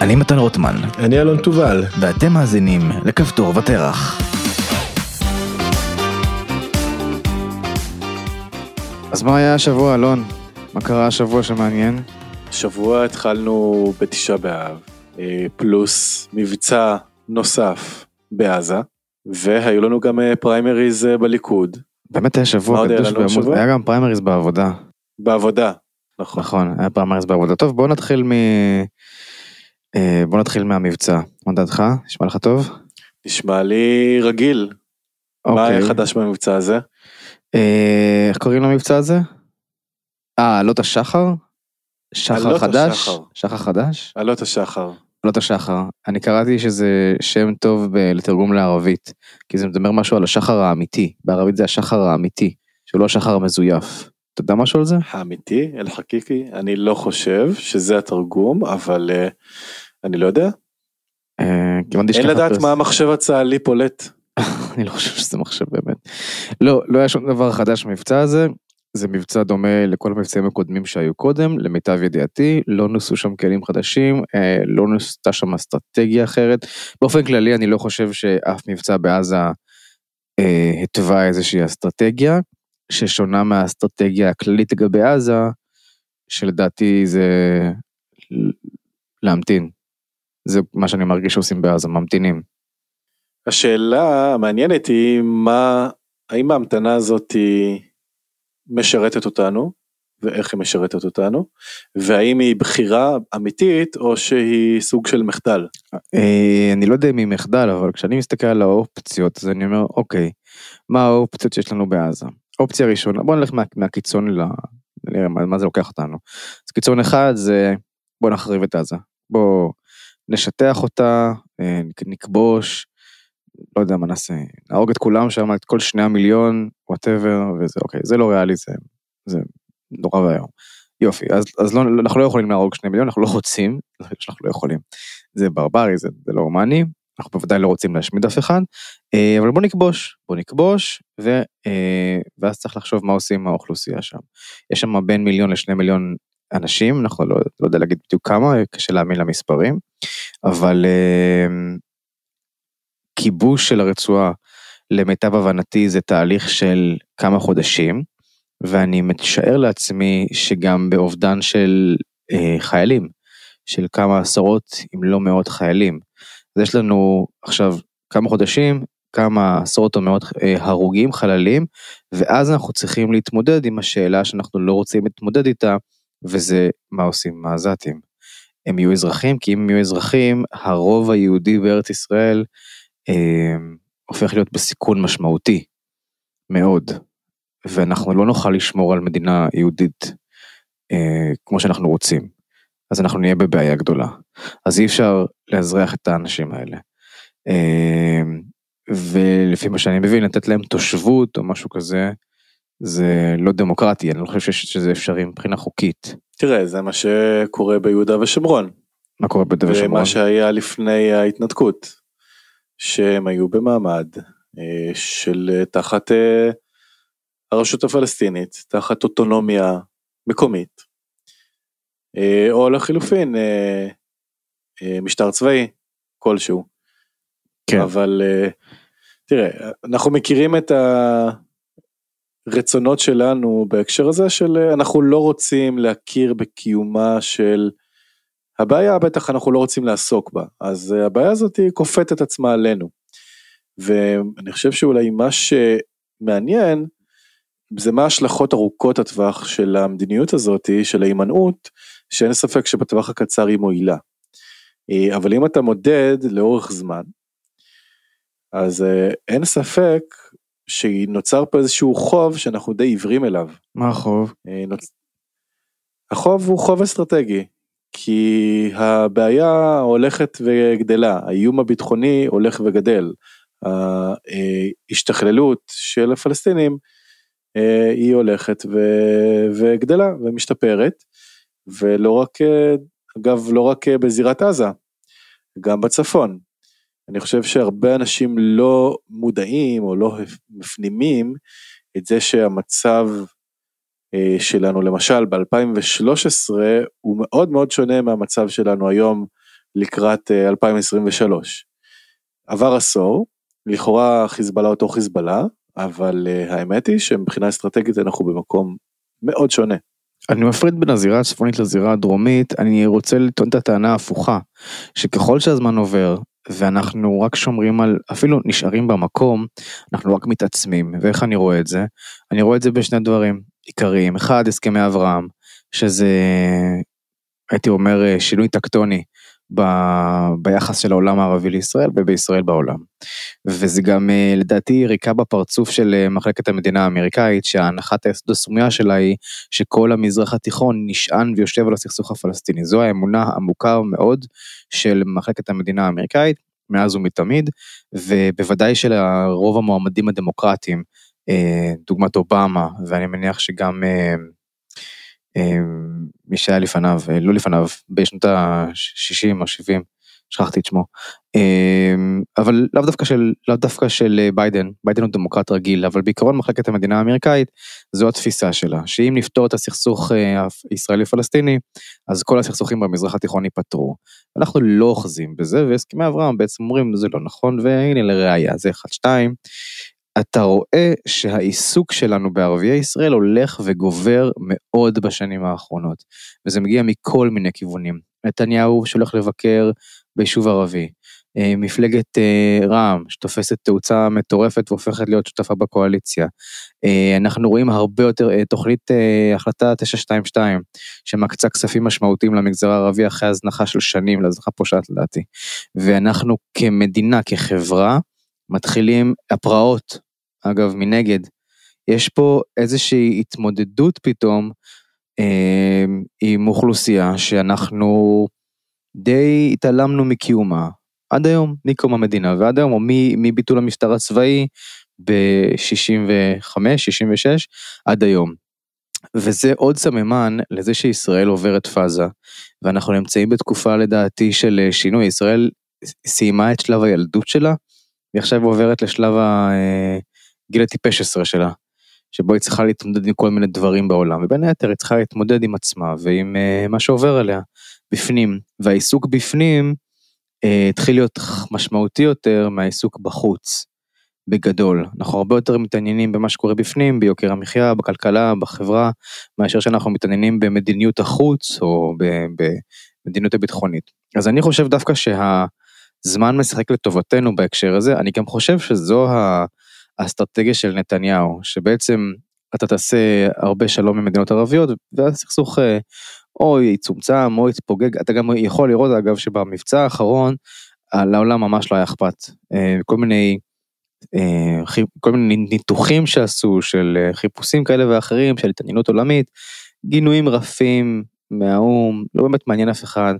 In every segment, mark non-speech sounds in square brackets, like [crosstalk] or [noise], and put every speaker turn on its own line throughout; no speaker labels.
אני מתן רוטמן,
אני אלון תובל.
ואתם מאזינים לכפתור ותרח. אז מה היה השבוע, אלון? מה קרה השבוע שמעניין?
השבוע התחלנו בתשעה באב, אה, פלוס מבצע נוסף בעזה, והיו לנו גם אה, פריימריז אה, בליכוד.
באמת היה שבוע קדוש בעמוד? היה גם פריימריז בעבודה.
בעבודה, נכון.
נכון, היה פריימריז בעבודה. טוב, בוא נתחיל מ... אה, בוא נתחיל מהמבצע. מה דעתך? נשמע לך טוב?
נשמע לי רגיל. מה
אוקיי.
היה חדש במבצע הזה?
אה, איך קוראים למבצע הזה? אה, עלות השחר? שחר חדש? שחר חדש?
עלות השחר.
עלות השחר. אני קראתי שזה שם טוב ב- לתרגום לערבית, כי זה מדבר משהו על השחר האמיתי. בערבית זה השחר האמיתי, שהוא לא השחר המזויף. אתה יודע משהו על זה?
האמיתי, אל חקיקי, אני לא חושב שזה התרגום, אבל אה, אני לא יודע.
הבנתי
אין לדעת
פרס-
מה המחשב הצה"לי פולט. [laughs]
אני לא חושב שזה מחשב באמת. לא, לא היה שום דבר חדש במבצע הזה. זה מבצע דומה לכל המבצעים הקודמים שהיו קודם, למיטב ידיעתי, לא נוסו שם כלים חדשים, אה, לא נוסתה שם אסטרטגיה אחרת. באופן כללי אני לא חושב שאף מבצע בעזה אה, התווה איזושהי אסטרטגיה, ששונה מהאסטרטגיה הכללית לגבי עזה, שלדעתי זה להמתין. זה מה שאני מרגיש שעושים בעזה, ממתינים.
השאלה המעניינת היא מה, האם ההמתנה הזאת היא משרתת אותנו, ואיך היא משרתת אותנו, והאם היא בחירה אמיתית או שהיא סוג של מחדל.
אה, אני לא יודע אם היא מחדל, אבל כשאני מסתכל על האופציות, אז אני אומר, אוקיי, מה האופציות שיש לנו בעזה? אופציה ראשונה, בוא נלך מה, מהקיצון ל... נראה מה, מה זה לוקח אותנו. אז קיצון אחד זה, בוא נחריב את עזה. בוא נשטח אותה, אה, נכבוש, לא יודע מה נעשה, נהרוג את כולם שם, את כל שני המיליון, וואטאבר, וזה אוקיי, זה לא ריאלי, זה, זה נורא ואיום. יופי, אז, אז לא, אנחנו לא יכולים להרוג שני מיליון, אנחנו לא רוצים, אנחנו לא יכולים. זה ברברי, זה, זה לא הומני, אנחנו בוודאי לא רוצים להשמיד אף אחד, אה, אבל בוא נכבוש, בוא נכבוש, ו, אה, ואז צריך לחשוב מה עושים עם האוכלוסייה שם. יש שם בין מיליון לשני מיליון אנשים, אנחנו לא, לא יודע להגיד בדיוק כמה, קשה להאמין למספרים, אבל אה, כיבוש של הרצועה, למיטב הבנתי זה תהליך של כמה חודשים, ואני משער לעצמי שגם באובדן של אה, חיילים, של כמה עשרות אם לא מאות חיילים. אז יש לנו עכשיו כמה חודשים, כמה עשרות או מאות אה, הרוגים, חללים, ואז אנחנו צריכים להתמודד עם השאלה שאנחנו לא רוצים להתמודד איתה, וזה מה עושים עם העזתים. הם יהיו אזרחים, כי אם הם יהיו אזרחים, הרוב היהודי בארץ ישראל אה, הופך להיות בסיכון משמעותי מאוד, ואנחנו לא נוכל לשמור על מדינה יהודית אה, כמו שאנחנו רוצים. אז אנחנו נהיה בבעיה גדולה. אז אי אפשר לאזרח את האנשים האלה. ולפי מה שאני מבין, לתת להם תושבות או משהו כזה, זה לא דמוקרטי, אני לא חושב שזה אפשרי מבחינה חוקית.
תראה, זה מה שקורה ביהודה ושומרון,
מה קורה בדבר שומרון?
ומה שהיה לפני ההתנתקות, שהם היו במעמד אה, של אה, תחת אה, הרשות הפלסטינית, תחת אוטונומיה מקומית, או לחילופין משטר צבאי כלשהו.
כן.
אבל אה, תראה, אנחנו מכירים את הרצונות שלנו בהקשר הזה של אה, אנחנו לא רוצים להכיר בקיומה של הבעיה בטח אנחנו לא רוצים לעסוק בה אז אה, הבעיה הזאת היא כופת את עצמה עלינו. ואני חושב שאולי מה שמעניין זה מה ההשלכות ארוכות הטווח של המדיניות הזאת של ההימנעות שאין ספק שבטווח הקצר היא מועילה. אבל אם אתה מודד לאורך זמן אז אה, אין ספק שנוצר פה איזשהו חוב שאנחנו די עיוורים אליו.
מה החוב?
אה, נוצ... החוב הוא חוב אסטרטגי, כי הבעיה הולכת וגדלה, האיום הביטחוני הולך וגדל, ההשתכללות של הפלסטינים אה, היא הולכת ו... וגדלה ומשתפרת, ולא רק, אגב לא רק בזירת עזה, גם בצפון. אני חושב שהרבה אנשים לא מודעים או לא מפנימים את זה שהמצב אה, שלנו למשל ב-2013 הוא מאוד מאוד שונה מהמצב שלנו היום לקראת 2023. עבר עשור, לכאורה חיזבאללה אותו חיזבאללה, אבל האמת היא שמבחינה אסטרטגית אנחנו במקום מאוד שונה.
אני מפריד בין הזירה הצפונית לזירה הדרומית, אני רוצה לטעון את הטענה ההפוכה, שככל שהזמן עובר ואנחנו רק שומרים על, אפילו נשארים במקום, אנחנו רק מתעצמים, ואיך אני רואה את זה? אני רואה את זה בשני דברים עיקריים, אחד הסכמי אברהם, שזה הייתי אומר שינוי טקטוני ב, ביחס של העולם הערבי לישראל ובישראל בעולם. וזה גם אה, לדעתי יריקה בפרצוף של אה, מחלקת המדינה האמריקאית שהנחת היסוד הסמויה שלה היא שכל המזרח התיכון נשען ויושב על הסכסוך הפלסטיני. זו האמונה עמוקה מאוד של מחלקת המדינה האמריקאית מאז ומתמיד ובוודאי של רוב המועמדים הדמוקרטיים אה, דוגמת אובמה ואני מניח שגם מי שהיה לפניו, אה, לא לפניו, בשנות ה-60 או 70, שכחתי את שמו. אמ, אבל לאו דווקא של, לאו דווקא של אה, ביידן, ביידן הוא דמוקרט רגיל, אבל בעיקרון מחלקת המדינה האמריקאית, זו התפיסה שלה, שאם נפתור את הסכסוך אה, הישראלי-פלסטיני, אז כל הסכסוכים במזרח התיכון ייפתרו. אנחנו לא אוחזים בזה, והסכמי אברהם בעצם אומרים זה לא נכון, והנה לראיה, זה אחד, שתיים. אתה רואה שהעיסוק שלנו בערביי ישראל הולך וגובר מאוד בשנים האחרונות, וזה מגיע מכל מיני כיוונים. נתניהו שהולך לבקר ביישוב ערבי, אה, מפלגת אה, רע"מ שתופסת תאוצה מטורפת והופכת להיות שותפה בקואליציה. אה, אנחנו רואים הרבה יותר, תוכנית החלטה 922 שמקצה כספים משמעותיים למגזר הערבי אחרי הזנחה של שנים, להזנחה פושעת לדעתי. ואנחנו כמדינה, כחברה, מתחילים הפרעות אגב, מנגד, יש פה איזושהי התמודדות פתאום אה, עם אוכלוסייה שאנחנו די התעלמנו מקיומה עד היום, מקום המדינה ועד היום, או מביטול המשטר הצבאי ב-65, 66, עד היום. וזה עוד סממן לזה שישראל עוברת פאזה, ואנחנו נמצאים בתקופה לדעתי של שינוי. ישראל סיימה את שלב הילדות שלה, והיא עכשיו עוברת לשלב ה... אה, גיל הטיפש עשרה שלה, שבו היא צריכה להתמודד עם כל מיני דברים בעולם, ובין היתר היא צריכה להתמודד עם עצמה ועם uh, מה שעובר עליה בפנים, והעיסוק בפנים uh, התחיל להיות משמעותי יותר מהעיסוק בחוץ, בגדול. אנחנו הרבה יותר מתעניינים במה שקורה בפנים, ביוקר המחיה, בכלכלה, בחברה, מאשר שאנחנו מתעניינים במדיניות החוץ או במדיניות הביטחונית. אז אני חושב דווקא שהזמן משחק לטובתנו בהקשר הזה, אני גם חושב שזו ה... האסטרטגיה של נתניהו, שבעצם אתה תעשה הרבה שלום עם מדינות ערביות, והסכסוך אה, או יצומצם או יתפוגג, אתה גם יכול לראות אגב שבמבצע האחרון, לעולם ממש לא היה אכפת. אה, כל מיני, אה, כל מיני ניתוחים שעשו של חיפושים כאלה ואחרים, של התעניינות עולמית, גינויים רפים מהאו"ם, לא באמת מעניין אף אחד.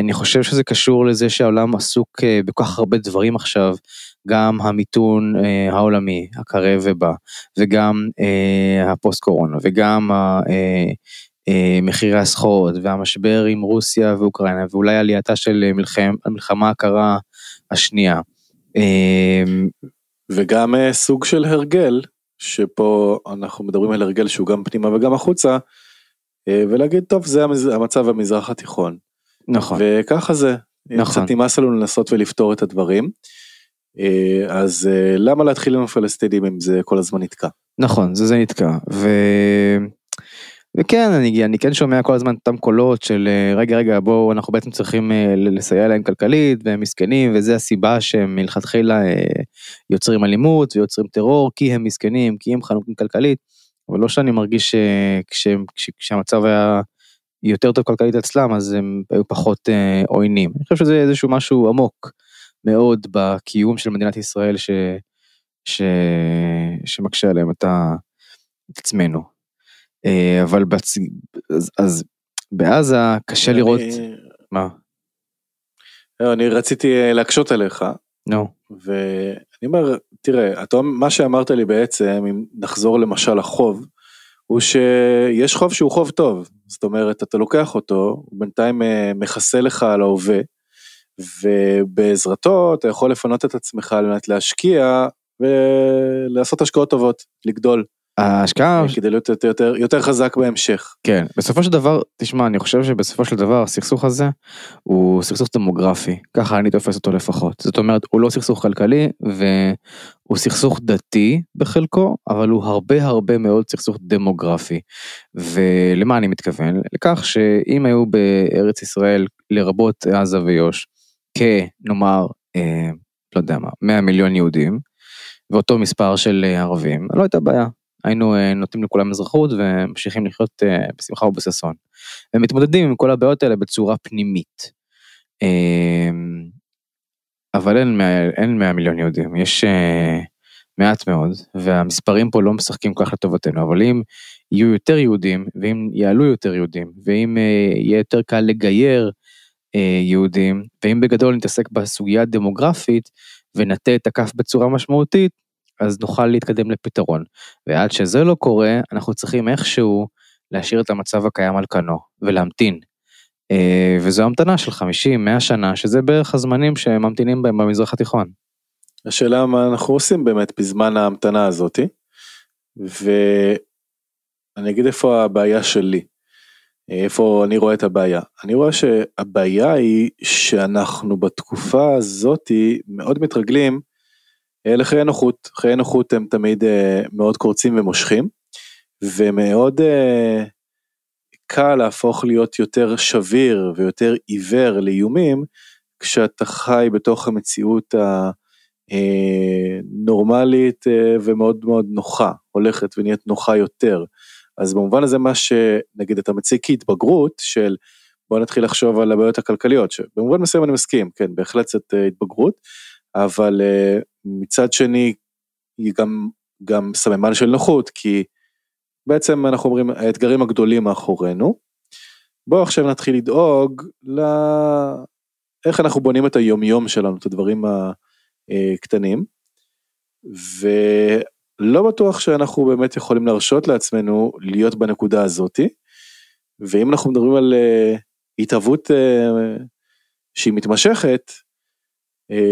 אני חושב שזה קשור לזה שהעולם עסוק בכל כך הרבה דברים עכשיו, גם המיתון אה, העולמי הקרב ובא, וגם אה, הפוסט קורונה, וגם אה, אה, מחירי הסחורות, והמשבר עם רוסיה ואוקראינה, ואולי עלייתה של מלחם, המלחמה הקרה השנייה.
אה, וגם אה, סוג של הרגל, שפה אנחנו מדברים על הרגל שהוא גם פנימה וגם החוצה, אה, ולהגיד טוב זה המצב במזרח התיכון.
נכון.
וככה זה. נכון. קצת נמאס לנו לנסות ולפתור את הדברים. אה, אז אה, למה להתחיל עם הפלסטינים אם זה כל הזמן נתקע?
נכון, זה זה נתקע. ו... וכן, אני, אני כן שומע כל הזמן אותם קולות של אה, רגע רגע בואו אנחנו בעצם צריכים לסייע להם כלכלית והם מסכנים וזה הסיבה שהם מלכתחילה יוצרים אלימות ויוצרים טרור כי הם מסכנים כי הם חנוקים כלכלית. אבל לא שאני מרגיש שכשהמצב היה יותר טוב כלכלית אצלם אז הם היו פחות עוינים. אני חושב שזה איזשהו משהו עמוק. מאוד בקיום של מדינת ישראל ש, ש, שמקשה עליהם את, ה, את עצמנו. אה, אבל בצ... אז, אז בעזה קשה אני... לראות, מה?
לא, אני רציתי אה, להקשות עליך.
נו. No.
ואני אומר, תראה, אתה, מה שאמרת לי בעצם, אם נחזור למשל לחוב, הוא שיש חוב שהוא חוב טוב, זאת אומרת, אתה לוקח אותו, הוא בינתיים אה, מכסה לך על ההווה, ובעזרתו אתה יכול לפנות את עצמך על מנת להשקיע ולעשות השקעות טובות, לגדול.
ההשקעה,
כדי להיות יותר, יותר, יותר חזק בהמשך.
כן, בסופו של דבר, תשמע, אני חושב שבסופו של דבר הסכסוך הזה הוא סכסוך דמוגרפי, ככה אני תופס אותו לפחות. זאת אומרת, הוא לא סכסוך כלכלי והוא סכסוך דתי בחלקו, אבל הוא הרבה הרבה מאוד סכסוך דמוגרפי. ולמה אני מתכוון? לכך שאם היו בארץ ישראל, לרבות עזה ויו"ש, כנאמר, אה, לא יודע מה, 100 מיליון יהודים, ואותו מספר של אה, ערבים, לא הייתה בעיה. היינו אה, נותנים לכולם אזרחות וממשיכים לחיות אה, בשמחה ובששון. ומתמודדים עם כל הבעיות האלה בצורה פנימית. אמ, אבל אין 100, אין 100 מיליון יהודים, יש מעט מאוד, והמספרים פה לא משחקים כל כך לטובתנו, אבל אם יהיו יותר יהודים, ואם יעלו יותר יהודים, ואם יהיה יותר קל לגייר יהודים, ואם בגדול נתעסק בסוגיה הדמוגרפית, ונטה את הכף בצורה משמעותית, אז נוכל להתקדם לפתרון. ועד שזה לא קורה, אנחנו צריכים איכשהו להשאיר את המצב הקיים על כנו, ולהמתין. אה, וזו המתנה של 50-100 שנה, שזה בערך הזמנים שממתינים בהם במזרח התיכון.
השאלה מה אנחנו עושים באמת בזמן ההמתנה הזאתי, ואני אגיד איפה הבעיה שלי, איפה אני רואה את הבעיה. אני רואה שהבעיה היא שאנחנו בתקופה הזאתי מאוד מתרגלים אה, לחיי נוחות, חיי נוחות הם תמיד אה, מאוד קורצים ומושכים, ומאוד אה, קל להפוך להיות יותר שביר ויותר עיוור לאיומים, כשאתה חי בתוך המציאות הנורמלית ומאוד מאוד נוחה, הולכת ונהיית נוחה יותר. אז במובן הזה מה שנגיד אתה מציג כהתבגרות של בוא נתחיל לחשוב על הבעיות הכלכליות, שבמובן מסוים אני מסכים, כן, בהחלט זאת התבגרות, אבל מצד שני היא גם, גם סממן של נוחות, כי בעצם אנחנו אומרים האתגרים הגדולים מאחורינו. בואו עכשיו נתחיל לדאוג ל... איך אנחנו בונים את היומיום שלנו, את הדברים הקטנים, ולא בטוח שאנחנו באמת יכולים להרשות לעצמנו להיות בנקודה הזאתי, ואם אנחנו מדברים על uh, התהוות uh, שהיא מתמשכת, אה,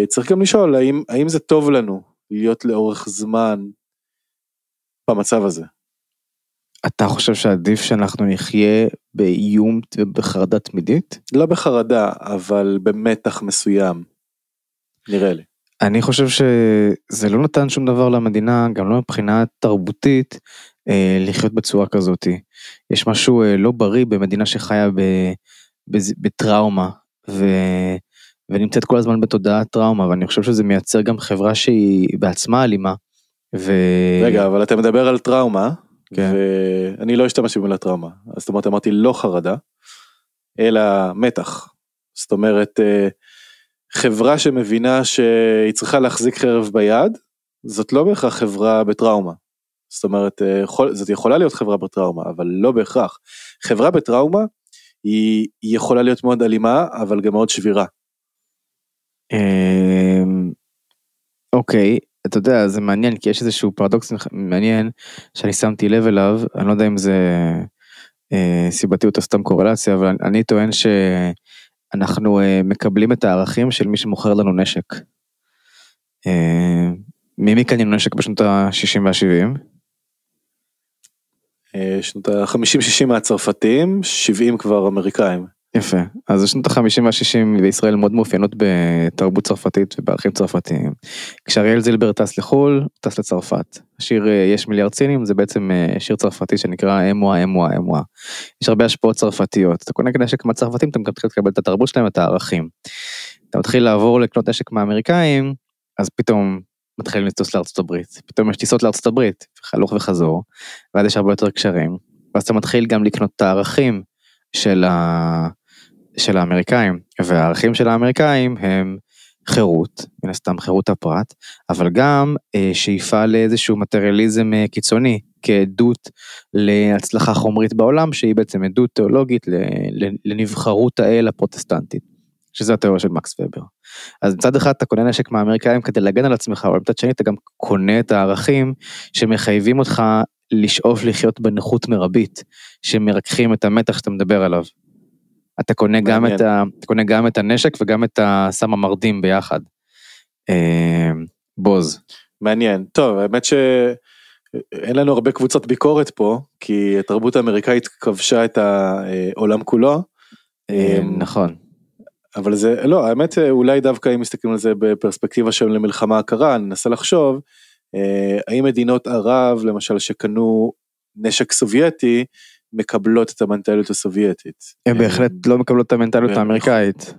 צריך גם לשאול האם, האם זה טוב לנו להיות לאורך זמן במצב הזה.
אתה חושב שעדיף שאנחנו נחיה באיום ובחרדה תמידית?
לא בחרדה, אבל במתח מסוים, נראה לי.
אני חושב שזה לא נתן שום דבר למדינה, גם לא מבחינה תרבותית, אה, לחיות בצורה כזאתי. יש משהו אה, לא בריא במדינה שחיה בטראומה, ו... ונמצאת כל הזמן בתודעת טראומה ואני חושב שזה מייצר גם חברה שהיא בעצמה אלימה. ו...
רגע אבל אתה מדבר על טראומה כן. ואני לא אשתמש במילה טראומה זאת אומרת אמרתי לא חרדה אלא מתח זאת אומרת אה, חברה שמבינה שהיא צריכה להחזיק חרב ביד זאת לא בהכרח חברה בטראומה. זאת אומרת אה, זאת יכולה להיות חברה בטראומה אבל לא בהכרח חברה בטראומה היא יכולה להיות מאוד אלימה אבל גם מאוד שבירה.
אמ, אוקיי, אתה יודע, זה מעניין, כי יש איזשהו פרדוקס מעניין שאני שמתי לב אליו, אני לא יודע אם זה אה, סיבתיות או סתם קורלציה, אבל אני טוען שאנחנו אה, מקבלים את הערכים של מי שמוכר לנו נשק. אה, ממי קנינו נשק בשנות ה-60 וה-70?
שנות ה-50-60 מהצרפתים, 70 כבר אמריקאים.
יפה, אז השנות החמישים והשישים בישראל מאוד מאופיינות בתרבות צרפתית ובערכים צרפתיים. כשאריאל זילבר טס לחו"ל, טס לצרפת. השיר אה, יש מיליארד סינים זה בעצם אה, שיר צרפתי שנקרא אמואה אמואה אמואה. יש הרבה השפעות צרפתיות, אתה קונה נשק מהצרפתים אתה מתחיל לקבל את התרבות שלהם את הערכים. אתה מתחיל לעבור לקנות נשק מהאמריקאים, אז פתאום מתחילים לטוס לארצות הברית, פתאום יש טיסות לארצות הברית, הלוך וחזור, ואז יש הרבה יותר קשרים, ואז אתה מתחיל גם לקנות את הערכים של ה... של האמריקאים, והערכים של האמריקאים הם חירות, מן הסתם חירות הפרט, אבל גם אה, שאיפה לאיזשהו מטריאליזם אה, קיצוני, כעדות להצלחה חומרית בעולם, שהיא בעצם עדות תיאולוגית לנבחרות האל הפרוטסטנטית, שזה התיאוריה של מקס ובר. אז מצד אחד אתה קונה נשק מהאמריקאים כדי להגן על עצמך, אבל מצד שני אתה גם קונה את הערכים שמחייבים אותך לשאוף לחיות בנוחות מרבית, שמרככים את המתח שאתה מדבר עליו. אתה קונה גם את, ה, אתה קונה גם את הנשק וגם את הסם המרדים ביחד. אה, בוז.
מעניין. טוב, האמת ש... אין לנו הרבה קבוצות ביקורת פה, כי התרבות האמריקאית כבשה את העולם כולו. אמ,
נכון.
אבל זה, לא, האמת אולי דווקא אם מסתכלים על זה בפרספקטיבה של למלחמה הקרה, ננסה לחשוב, אה, האם מדינות ערב למשל שקנו נשק סובייטי, מקבלות את המנטליות הסובייטית.
הן בהחלט לא מקבלות את המנטליות האמריקאית.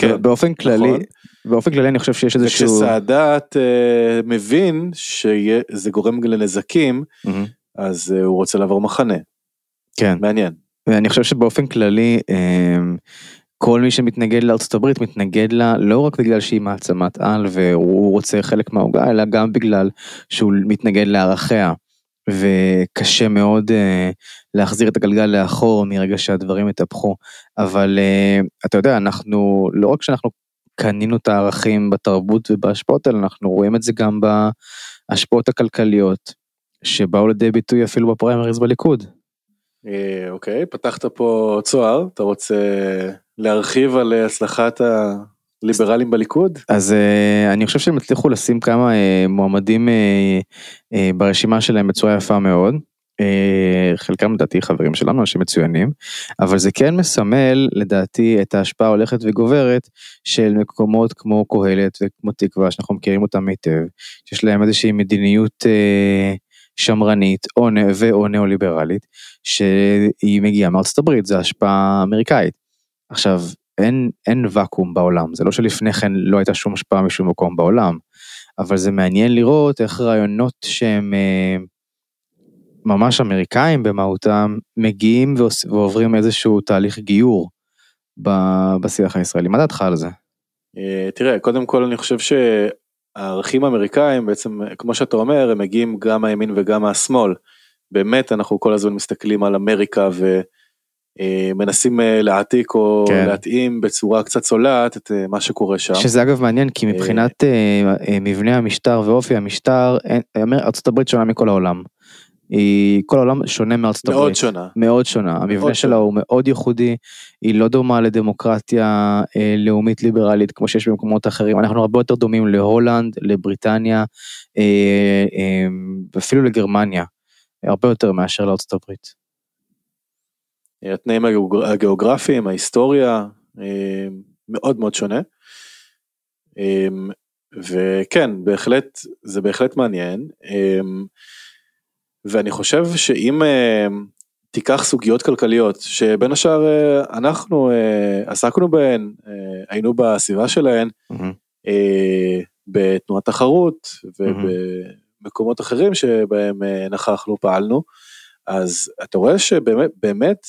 כן, באופן כללי, נכון. באופן כללי אני חושב שיש איזשהו...
וכשסאדאת uh, מבין שזה גורם לנזקים, mm-hmm. אז uh, הוא רוצה לעבור מחנה.
כן.
מעניין.
ואני חושב שבאופן כללי, um, כל מי שמתנגד לארצות הברית מתנגד לה לא רק בגלל שהיא מעצמת על והוא רוצה חלק מהעוגה, אלא גם בגלל שהוא מתנגד לערכיה. וקשה מאוד uh, להחזיר את הגלגל לאחור מרגע שהדברים התהפכו. אבל uh, אתה יודע, אנחנו, לא רק שאנחנו קנינו את הערכים בתרבות ובהשפעות האלה, אנחנו רואים את זה גם בהשפעות הכלכליות, שבאו לידי ביטוי אפילו בפריימריז בליכוד.
אה, אוקיי, פתחת פה צוהר, אתה רוצה להרחיב על הצלחת הליברלים בליכוד?
אז uh, אני חושב שהם הצליחו לשים כמה uh, מועמדים uh, ברשימה שלהם בצורה יפה מאוד. חלקם לדעתי חברים שלנו, אנשים מצוינים, אבל זה כן מסמל לדעתי את ההשפעה ההולכת וגוברת של מקומות כמו קהלת וכמו תקווה שאנחנו מכירים אותם היטב, שיש להם איזושהי מדיניות שמרנית או, ואו ניאו-ליברלית, שהיא מגיעה מארצות הברית, זה השפעה אמריקאית. עכשיו, אין, אין ואקום בעולם, זה לא שלפני כן לא הייתה שום השפעה משום מקום בעולם, אבל זה מעניין לראות איך רעיונות שהם אה, ממש אמריקאים במהותם, מגיעים ועוברים איזשהו תהליך גיור בשיח הישראלי. מה דעתך על זה?
אה, תראה, קודם כל אני חושב שהערכים האמריקאים בעצם, כמו שאתה אומר, הם מגיעים גם מהימין וגם מהשמאל. באמת אנחנו כל הזמן מסתכלים על אמריקה ו... אה, מנסים אה, להעתיק או כן. להתאים בצורה קצת צולעת את אה, מה שקורה שם.
שזה אגב מעניין כי מבחינת מבנה המשטר ואופי המשטר, ארצות הברית שונה מכל העולם. היא, כל העולם שונה מארצות הברית.
מאוד שונה.
מאוד שונה. המבנה מאוד שלה שונה. הוא מאוד ייחודי, היא לא דומה לדמוקרטיה אה, לאומית ליברלית כמו שיש במקומות אחרים. אנחנו הרבה יותר דומים להולנד, לבריטניה, אה, אה, ואפילו לגרמניה, הרבה יותר מאשר לארצות הברית.
התנאים הגיאוגרפיים, ההיסטוריה, אה, מאוד מאוד שונה. אה, וכן, בהחלט, זה בהחלט מעניין. אה, ואני חושב שאם תיקח סוגיות כלכליות, שבין השאר אנחנו עסקנו בהן, היינו בסביבה שלהן, mm-hmm. בתנועת תחרות ובמקומות אחרים שבהם נכחנו, פעלנו, אז אתה רואה שבאמת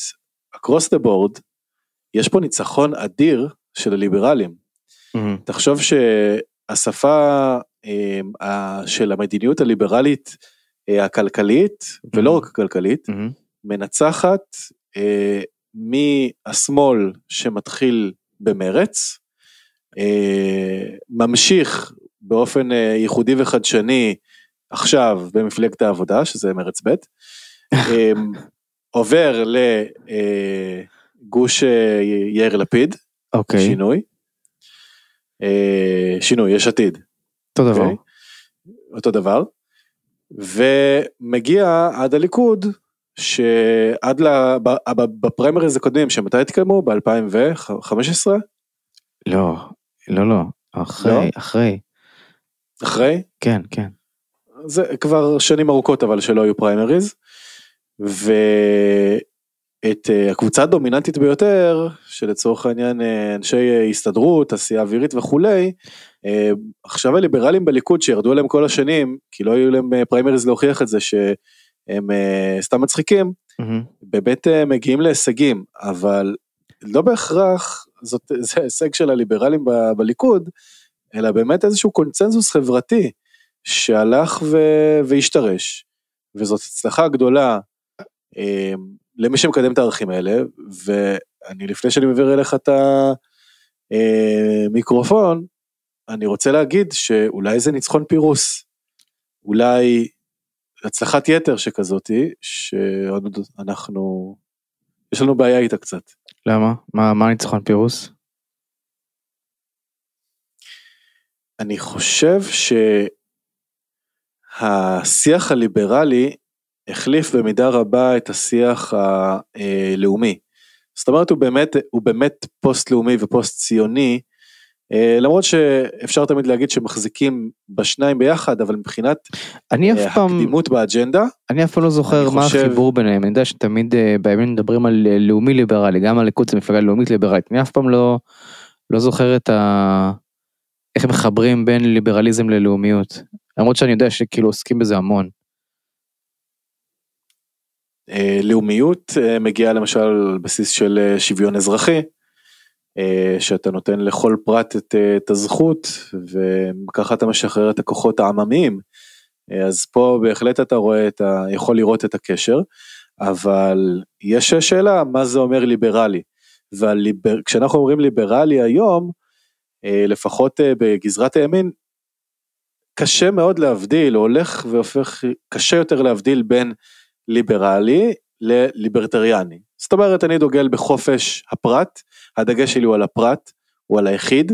across the board, יש פה ניצחון אדיר של הליברלים. Mm-hmm. תחשוב שהשפה אה, של המדיניות הליברלית אה, הכלכלית, mm-hmm. ולא רק הכלכלית, mm-hmm. מנצחת אה, מהשמאל שמתחיל במרץ, ממשיך באופן ייחודי וחדשני עכשיו במפלגת העבודה, שזה מרץ ב', [laughs] עובר לגוש אה, יאיר לפיד,
אוקיי.
שינוי, אה, שינוי, יש עתיד.
אותו דבר.
אוקיי? אותו דבר, ומגיע עד הליכוד, שעד. בפריימריז הקודמים, שמתי התקיימו? ב-2015?
לא, לא, לא, אחרי, לא? אחרי.
אחרי?
כן, כן.
זה כבר שנים ארוכות אבל שלא היו פריימריז. ואת אה, הקבוצה הדומיננטית ביותר, שלצורך העניין אה, אנשי הסתדרות, תעשייה אווירית וכולי, אה, עכשיו הליברלים בליכוד שירדו עליהם כל השנים, כי לא היו להם פריימריז להוכיח את זה שהם סתם מצחיקים, mm-hmm. באמת מגיעים להישגים, אבל לא בהכרח זאת, [laughs] זה הישג של הליברלים ב, בליכוד, אלא באמת איזשהו קונצנזוס חברתי שהלך ו, והשתרש, וזאת הצלחה גדולה למי שמקדם את הערכים האלה, ואני לפני שאני מעביר אליך את המיקרופון, אני רוצה להגיד שאולי זה ניצחון פירוס, אולי הצלחת יתר שכזאתי, שאנחנו, יש לנו בעיה איתה קצת.
למה? מה, מה ניצחון פירוס?
אני חושב השיח הליברלי החליף במידה רבה את השיח הלאומי. זאת אומרת הוא באמת, הוא באמת פוסט לאומי ופוסט ציוני, אה, למרות שאפשר תמיד להגיד שמחזיקים בשניים ביחד, אבל מבחינת אה,
פעם,
הקדימות באג'נדה,
אני אף פעם לא זוכר מה
חושב-
החיבור ביניהם, אני יודע שתמיד אה, בימין מדברים על לאומי ליברלי, גם הליכוד זה מפלגה לאומית ליברלית, אני אף פעם לא, לא זוכר את ה... איך מחברים בין ליברליזם ללאומיות, למרות שאני יודע שכאילו עוסקים בזה המון.
אה, לאומיות אה, מגיעה למשל על בסיס של אה, שוויון אזרחי, שאתה נותן לכל פרט את, את הזכות וככה אתה משחרר את הכוחות העממיים. אז פה בהחלט אתה רואה את ה... יכול לראות את הקשר, אבל יש שאלה מה זה אומר ליברלי. וכשאנחנו אומרים ליברלי היום, לפחות בגזרת הימין, קשה מאוד להבדיל, הולך והופך, קשה יותר להבדיל בין ליברלי לליברטריאני. זאת אומרת, אני דוגל בחופש הפרט, הדגש שלי הוא על הפרט, הוא על היחיד,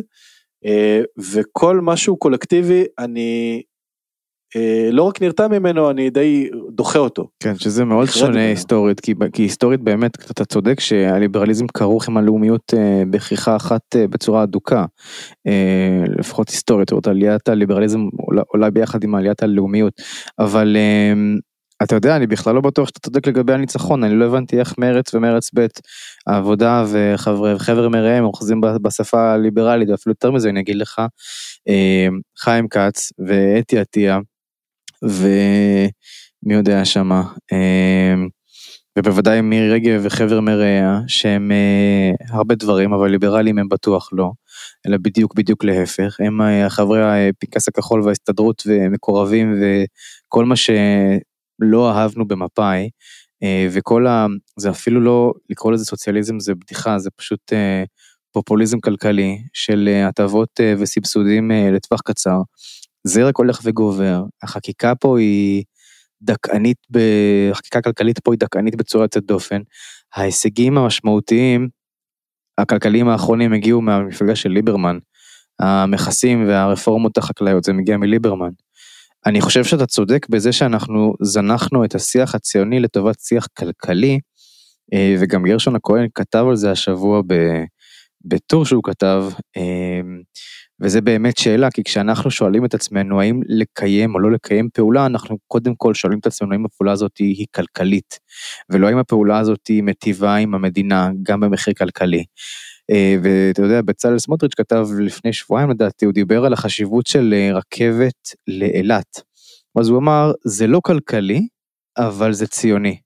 אה, וכל משהו קולקטיבי, אני אה, לא רק נרתע ממנו, אני די דוחה אותו.
כן, שזה מאוד שונה
ממנו.
היסטורית, כי, כי היסטורית באמת אתה צודק שהליברליזם כרוך עם הלאומיות אה, בכריכה אחת אה, בצורה אדוקה, אה, לפחות היסטורית, זאת אומרת עליית הליברליזם עולה, עולה ביחד עם עליית הלאומיות, אבל אה, אתה יודע, אני בכלל לא בטוח שאתה צודק לגבי הניצחון, אני לא הבנתי איך מרץ ומרץ ב' העבודה וחבר מרעיהם אוחזים בשפה הליברלית, ואפילו יותר מזה אני אגיד לך, אה, חיים כץ ואתי עטיה, ומי יודע שמה, אה, ובוודאי מירי רגב וחבר מרעיה, שהם אה, הרבה דברים, אבל ליברלים הם בטוח לא, אלא בדיוק בדיוק להפך, הם חברי הפנקס הכחול וההסתדרות ומקורבים וכל מה שלא אהבנו במפא"י, אה, וכל ה... זה אפילו לא, לקרוא לזה סוציאליזם זה בדיחה, זה פשוט אה, פופוליזם כלכלי של אה, הטבות וסבסודים לטווח קצר. זה רק הולך וגובר, החקיקה פה היא דכאנית, ב... החקיקה הכלכלית פה היא דכאנית בצורה יוצאת דופן. ההישגים המשמעותיים הכלכליים האחרונים הגיעו מהמפלגה של ליברמן. המכסים והרפורמות החקלאיות זה מגיע מליברמן. אני חושב שאתה צודק בזה שאנחנו זנחנו את השיח הציוני לטובת שיח כלכלי, אה, וגם גרשון הכהן כתב על זה השבוע בטור שהוא כתב, אה, וזה באמת שאלה, כי כשאנחנו שואלים את עצמנו האם לקיים או לא לקיים פעולה, אנחנו קודם כל שואלים את עצמנו האם הפעולה הזאת היא כלכלית, ולא האם הפעולה הזאת היא מטיבה עם המדינה, גם במחיר כלכלי. אה, ואתה יודע, בצלאל סמוטריץ' כתב לפני שבועיים לדעתי, הוא דיבר על החשיבות של אה, רכבת לאילת. אז הוא אמר, זה לא כלכלי, אבל זה ציוני.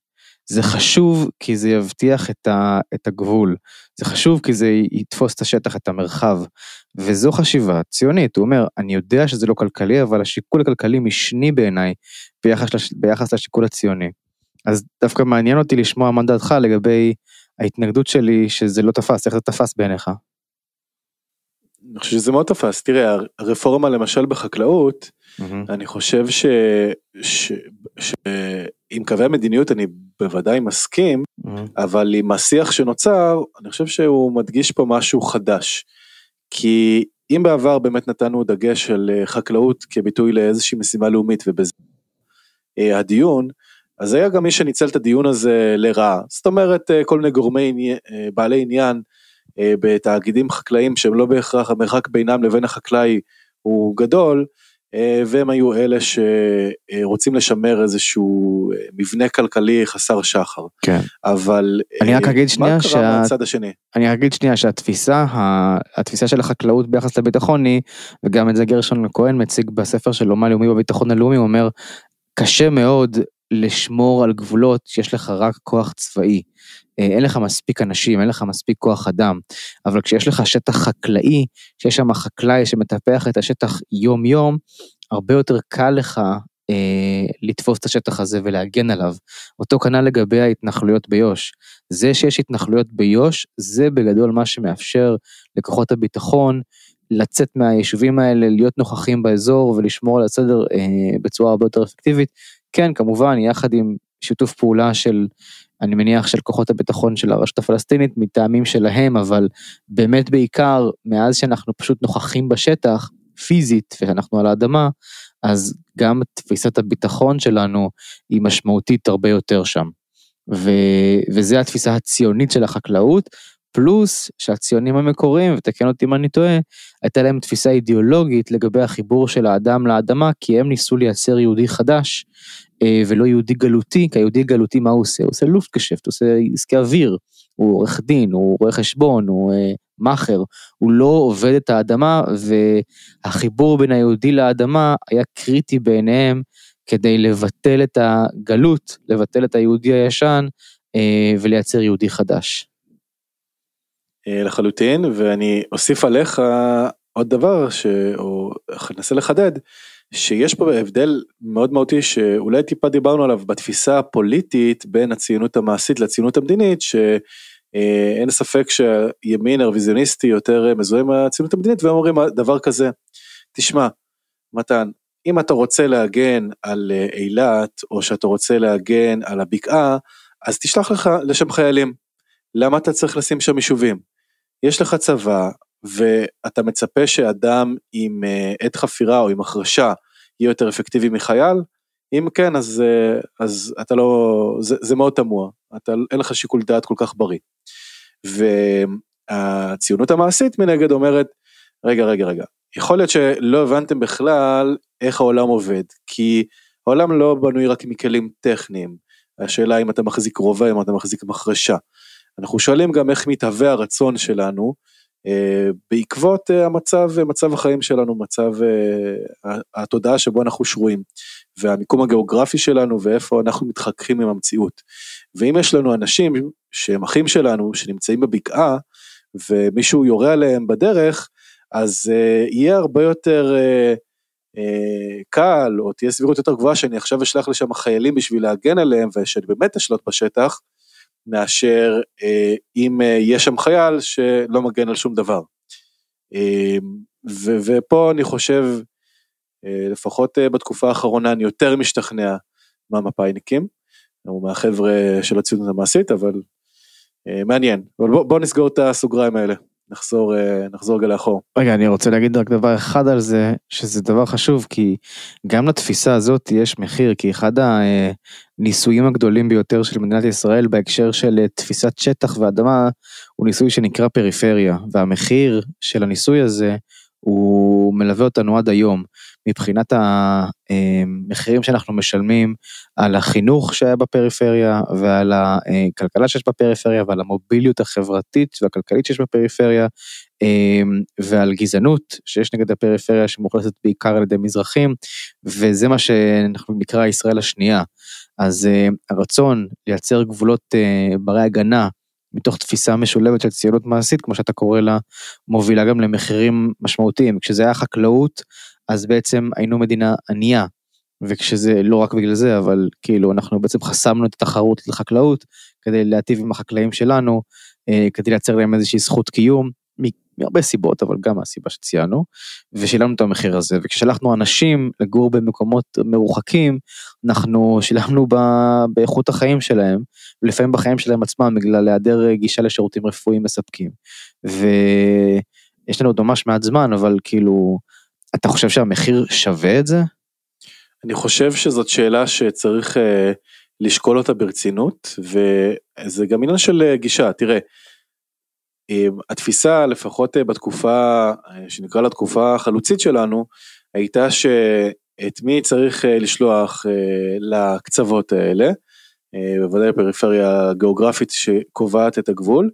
זה חשוב כי זה יבטיח את, ה, את הגבול, זה חשוב כי זה יתפוס את השטח, את המרחב, וזו חשיבה ציונית, הוא אומר, אני יודע שזה לא כלכלי, אבל השיקול הכלכלי משני בעיניי ביחס, ביחס לשיקול הציוני. אז דווקא מעניין אותי לשמוע מה דעתך לגבי ההתנגדות שלי שזה לא תפס, איך זה תפס בעיניך?
אני חושב שזה מאוד תפס. תראה, הרפורמה למשל בחקלאות, אני חושב ש... ש... ש... עם קווי המדיניות אני בוודאי מסכים, אבל עם השיח שנוצר, אני חושב שהוא מדגיש פה משהו חדש. כי אם בעבר באמת נתנו דגש על אה, חקלאות כביטוי לאיזושהי משימה לאומית ובזה אה, הדיון, אז היה גם מי שניצל את הדיון הזה לרעה. זאת אומרת, אה, כל מיני גורמי אה, בעלי עניין אה, בתאגידים חקלאיים שהם לא בהכרח המרחק בינם לבין החקלאי הוא גדול, והם היו אלה שרוצים לשמר איזשהו מבנה כלכלי חסר שחר.
כן.
אבל
אני רק אגיד שנייה
מה קרה
שה-
מהצד השני?
אני אגיד שנייה שהתפיסה, התפיסה של החקלאות ביחס לביטחון היא, וגם את זה גרשון כהן מציג בספר שלו מה לאומי בביטחון הלאומי, הוא אומר, קשה מאוד לשמור על גבולות שיש לך רק כוח צבאי. אה, אין לך מספיק אנשים, אין לך מספיק כוח אדם, אבל כשיש לך שטח חקלאי, שיש שם חקלאי שמטפח את השטח יום יום, הרבה יותר קל לך אה, לתפוס את השטח הזה ולהגן עליו. אותו כנ"ל לגבי ההתנחלויות ביו"ש. זה שיש התנחלויות ביו"ש, זה בגדול מה שמאפשר לכוחות הביטחון לצאת מהיישובים האלה, להיות נוכחים באזור ולשמור על הסדר אה, בצורה הרבה יותר אפקטיבית. כן, כמובן, יחד עם שיתוף פעולה של, אני מניח, של כוחות הביטחון של הרשות הפלסטינית, מטעמים שלהם, אבל באמת בעיקר, מאז שאנחנו פשוט נוכחים בשטח, פיזית, ואנחנו על האדמה, אז גם תפיסת הביטחון שלנו היא משמעותית הרבה יותר שם. ו, וזה התפיסה הציונית של החקלאות, פלוס שהציונים המקוריים, ותקן אותי אם אני טועה, הייתה להם תפיסה אידיאולוגית לגבי החיבור של האדם לאדמה, כי הם ניסו לייצר יהודי חדש, אה, ולא יהודי גלותי, כי היהודי גלותי מה הוא עושה? הוא עושה לופטגשפט, הוא עושה עסקי אוויר, הוא עורך דין, הוא רואה חשבון, הוא אה, מאכר, הוא לא עובד את האדמה, והחיבור בין היהודי לאדמה היה קריטי בעיניהם כדי לבטל את הגלות, לבטל את היהודי הישן אה, ולייצר יהודי חדש.
לחלוטין, ואני אוסיף עליך עוד דבר, ש... או אנסה לחדד, שיש פה הבדל מאוד מהותי שאולי טיפה דיברנו עליו בתפיסה הפוליטית בין הציונות המעשית לציונות המדינית, שאין ספק שהימין הרוויזיוניסטי יותר מזוהה עם הציונות המדינית והם אומרים דבר כזה, תשמע, מתן, אם אתה רוצה להגן על אילת או שאתה רוצה להגן על הבקעה, אז תשלח לך לשם חיילים. למה אתה צריך לשים שם יישובים? יש לך צבא, ואתה מצפה שאדם עם אה, עת חפירה או עם החרשה יהיה יותר אפקטיבי מחייל? אם כן, אז, אה, אז אתה לא, זה, זה מאוד תמוה, אתה, אין לך שיקול דעת כל כך בריא. והציונות המעשית מנגד אומרת, רגע, רגע, רגע, יכול להיות שלא הבנתם בכלל איך העולם עובד, כי העולם לא בנוי רק מכלים טכניים, השאלה אם אתה מחזיק רובה, אם אתה מחזיק מחרשה. אנחנו שואלים גם איך מתהווה הרצון שלנו אה, בעקבות אה, המצב, מצב החיים שלנו, מצב אה, התודעה שבו אנחנו שרויים, והמיקום הגיאוגרפי שלנו ואיפה אנחנו מתחככים עם המציאות. ואם יש לנו אנשים שהם אחים שלנו, שנמצאים בבקעה, ומישהו יורה עליהם בדרך, אז יהיה הרבה יותר קל, או תהיה סבירות יותר גבוהה שאני עכשיו אשלח לשם חיילים בשביל להגן עליהם, ושאני באמת אשלוט בשטח, מאשר אה, אם אה, יש שם חייל שלא מגן על שום דבר. ו- ופה אני חושב, אה, לפחות בתקופה האחרונה אני יותר משתכנע מהמפאיניקים, או מהחבר'ה של הציונות המעשית, אבל מעניין. אבל בוא, בוא נסגור את הסוגריים האלה. נחזור, אה, נחזור רגע לאחור.
רגע, אני רוצה להגיד רק דבר אחד על זה, שזה דבר חשוב, כי גם לתפיסה הזאת יש מחיר, כי אחד הניסויים הגדולים ביותר של מדינת ישראל בהקשר של אה, תפיסת שטח ואדמה, הוא ניסוי שנקרא פריפריה, והמחיר של הניסוי הזה, הוא מלווה אותנו עד היום. מבחינת המחירים שאנחנו משלמים על החינוך שהיה בפריפריה ועל הכלכלה שיש בפריפריה ועל המוביליות החברתית והכלכלית שיש בפריפריה ועל גזענות שיש נגד הפריפריה שמאוכלסת בעיקר על ידי מזרחים וזה מה שאנחנו נקרא ישראל השנייה. אז הרצון לייצר גבולות ברי הגנה מתוך תפיסה משולבת של ציונות מעשית, כמו שאתה קורא לה, מובילה גם למחירים משמעותיים. כשזה היה חקלאות, אז בעצם היינו מדינה ענייה, וכשזה לא רק בגלל זה, אבל כאילו אנחנו בעצם חסמנו את התחרות לחקלאות כדי להטיב עם החקלאים שלנו, אה, כדי לייצר להם איזושהי זכות קיום, מהרבה סיבות, אבל גם מהסיבה שציינו, ושילמנו את המחיר הזה, וכששלחנו אנשים לגור במקומות מרוחקים, אנחנו שילמנו ב, באיכות החיים שלהם, ולפעמים בחיים שלהם עצמם, בגלל היעדר גישה לשירותים רפואיים מספקים. ויש לנו עוד ממש מעט זמן, אבל כאילו, אתה חושב שהמחיר שווה את זה?
אני חושב שזאת שאלה שצריך uh, לשקול אותה ברצינות, וזה גם עניין של uh, גישה, תראה, התפיסה, לפחות uh, בתקופה, uh, שנקרא לה תקופה החלוצית שלנו, הייתה שאת מי צריך uh, לשלוח לקצוות האלה, בוודאי בפריפריה הגיאוגרפית שקובעת את הגבול,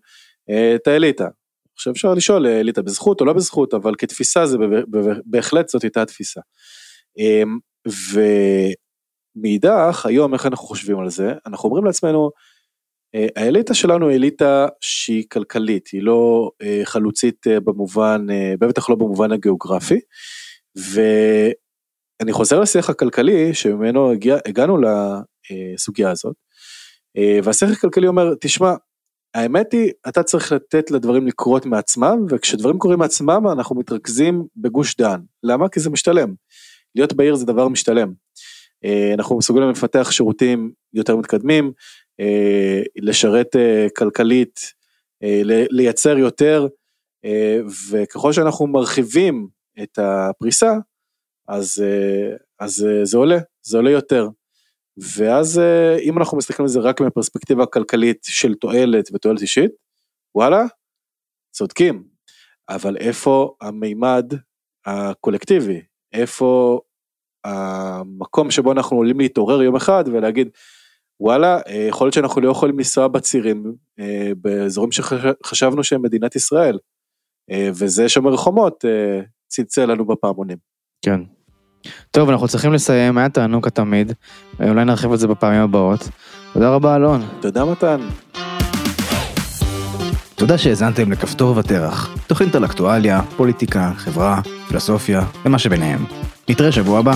את האליטה. עכשיו אפשר לשאול אליטה בזכות או לא בזכות, אבל כתפיסה זה בהחלט זאת הייתה התפיסה. אמ, ומאידך, היום איך אנחנו חושבים על זה? אנחנו אומרים לעצמנו, אה, האליטה שלנו היא אליטה שהיא כלכלית, היא לא אה, חלוצית אה, במובן, בטח לא במובן הגיאוגרפי. ואני חוזר לשיח הכלכלי שממנו הגיע, הגענו לסוגיה הזאת. והשיח הכלכלי אומר, תשמע, האמת היא, אתה צריך לתת לדברים לקרות מעצמם, וכשדברים קורים מעצמם אנחנו מתרכזים בגוש דן. למה? כי זה משתלם. להיות בעיר זה דבר משתלם. אה, אנחנו מסוגלים לפתח שירותים יותר מתקדמים, אה, לשרת אה, כלכלית, לייצר יותר, וככל שאנחנו מרחיבים את הפריסה, אז, אה, אז אה, זה עולה, זה עולה יותר. ואז אה, אם אנחנו מסתכלים על זה רק מפרספקטיבה כלכלית של תועלת ותועלת אישית, וואלה, צודקים. אבל איפה המימד הקולקטיבי? איפה המקום שבו אנחנו עולים להתעורר יום אחד ולהגיד, וואלה, יכול להיות שאנחנו לא יכולים לנסוע בצירים באזורים שחשבנו שהם מדינת ישראל. וזה שומר חומות צלצל לנו בפעמונים.
כן. טוב, אנחנו צריכים לסיים, היה תענוג כתמיד, אולי נרחיב את זה בפעמים הבאות. תודה רבה, אלון.
תודה, מתן.
תודה שהאזנתם לכפתור ותרח, תוכנית על אקטואליה, פוליטיקה, חברה, פילוסופיה ומה שביניהם. נתראה שבוע הבא.